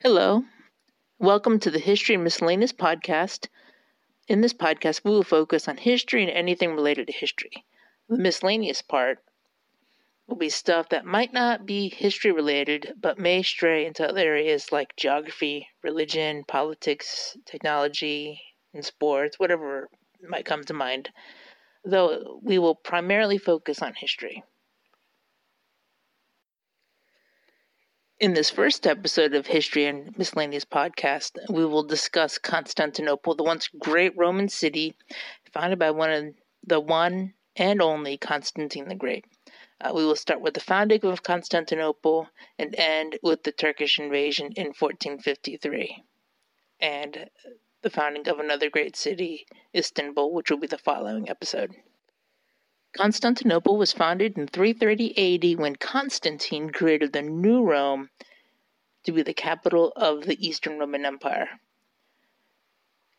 Hello. Welcome to the History and Miscellaneous podcast. In this podcast, we will focus on history and anything related to history. The miscellaneous part will be stuff that might not be history related, but may stray into other areas like geography, religion, politics, technology, and sports, whatever might come to mind, though we will primarily focus on history. In this first episode of History and Miscellaneous Podcast, we will discuss Constantinople, the once great Roman city founded by one of the one and only Constantine the Great. Uh, we will start with the founding of Constantinople and end with the Turkish invasion in 1453, and the founding of another great city, Istanbul, which will be the following episode. Constantinople was founded in 330 AD when Constantine created the New Rome to be the capital of the Eastern Roman Empire.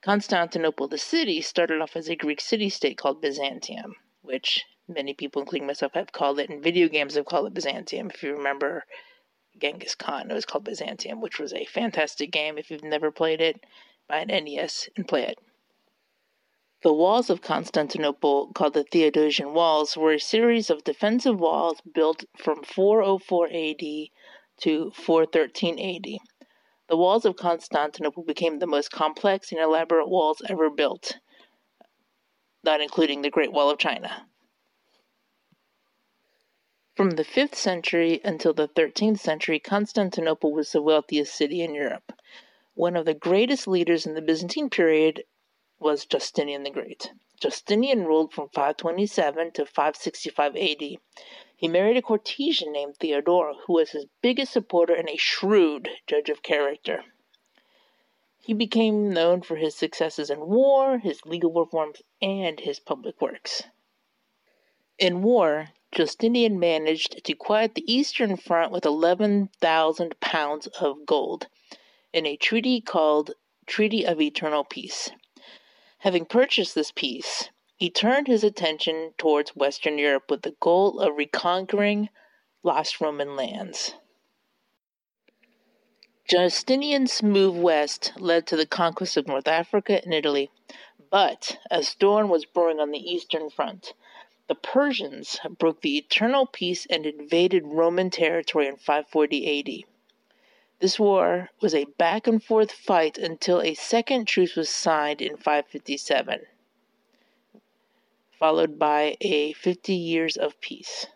Constantinople, the city, started off as a Greek city state called Byzantium, which many people, including myself, have called it, and video games have called it Byzantium. If you remember Genghis Khan, it was called Byzantium, which was a fantastic game. If you've never played it, buy an NES and play it. The walls of Constantinople, called the Theodosian Walls, were a series of defensive walls built from 404 AD to 413 AD. The walls of Constantinople became the most complex and elaborate walls ever built, not including the Great Wall of China. From the 5th century until the 13th century, Constantinople was the wealthiest city in Europe. One of the greatest leaders in the Byzantine period was Justinian the Great. Justinian ruled from 527 to 565 AD. He married a courtesan named Theodora, who was his biggest supporter and a shrewd judge of character. He became known for his successes in war, his legal reforms, and his public works. In war, Justinian managed to quiet the Eastern Front with 11,000 pounds of gold in a treaty called Treaty of Eternal Peace. Having purchased this peace, he turned his attention towards Western Europe with the goal of reconquering lost Roman lands. Justinian's move west led to the conquest of North Africa and Italy, but a storm was brewing on the Eastern Front. The Persians broke the eternal peace and invaded Roman territory in 540 AD. This war was a back and forth fight until a second truce was signed in 557, followed by a 50 years of peace.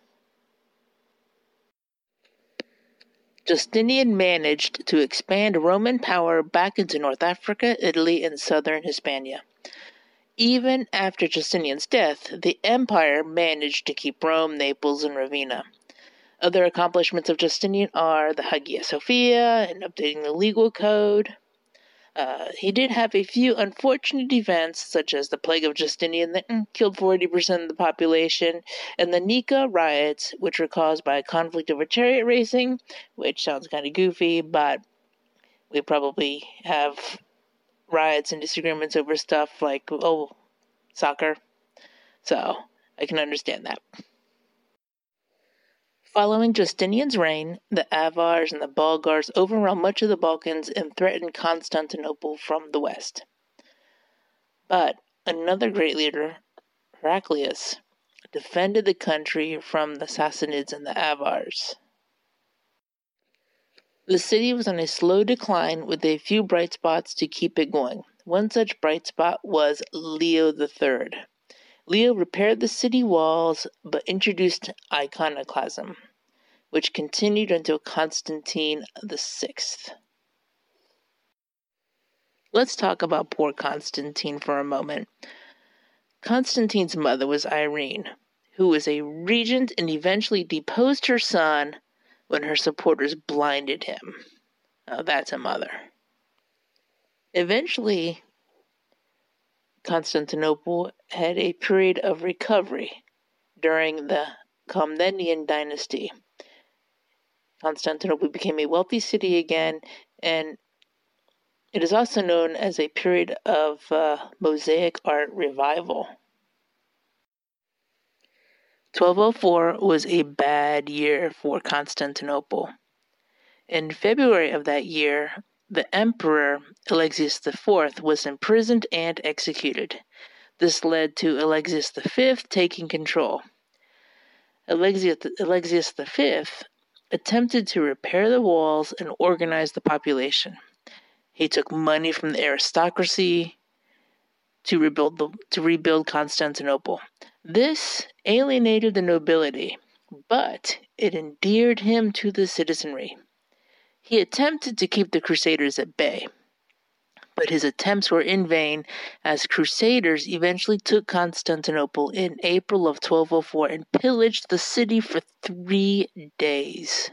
Justinian managed to expand Roman power back into North Africa, Italy, and southern Hispania. Even after Justinian's death, the empire managed to keep Rome, Naples, and Ravenna. Other accomplishments of Justinian are the Hagia Sophia and updating the legal code. Uh, he did have a few unfortunate events, such as the Plague of Justinian that killed 40% of the population, and the Nika riots, which were caused by a conflict over chariot racing, which sounds kind of goofy, but we probably have riots and disagreements over stuff like, oh, soccer. So I can understand that. Following Justinian's reign, the Avars and the Bulgars overran much of the Balkans and threatened Constantinople from the west. But another great leader, Heraclius, defended the country from the Sassanids and the Avars. The city was on a slow decline with a few bright spots to keep it going. One such bright spot was Leo III. Leo repaired the city walls but introduced iconoclasm, which continued until Constantine VI. Let's talk about poor Constantine for a moment. Constantine's mother was Irene, who was a regent and eventually deposed her son when her supporters blinded him. Now, that's a mother. Eventually, Constantinople had a period of recovery during the Komnenian dynasty. Constantinople became a wealthy city again, and it is also known as a period of uh, mosaic art revival. 1204 was a bad year for Constantinople. In February of that year, the emperor Alexius IV was imprisoned and executed. This led to Alexius V taking control. Alexius, V attempted to repair the walls and organize the population. He took money from the aristocracy to rebuild the, to rebuild Constantinople. This alienated the nobility, but it endeared him to the citizenry. He attempted to keep the Crusaders at bay, but his attempts were in vain as Crusaders eventually took Constantinople in April of 1204 and pillaged the city for three days.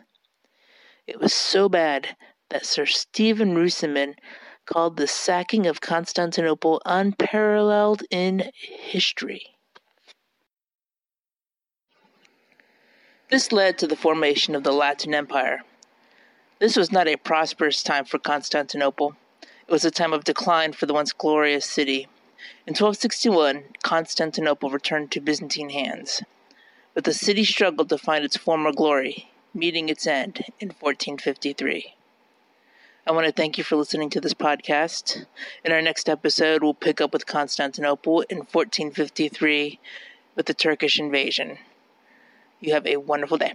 It was so bad that Sir Stephen Runciman called the sacking of Constantinople unparalleled in history. This led to the formation of the Latin Empire. This was not a prosperous time for Constantinople. It was a time of decline for the once glorious city. In 1261, Constantinople returned to Byzantine hands, but the city struggled to find its former glory, meeting its end in 1453. I want to thank you for listening to this podcast. In our next episode, we'll pick up with Constantinople in 1453 with the Turkish invasion. You have a wonderful day.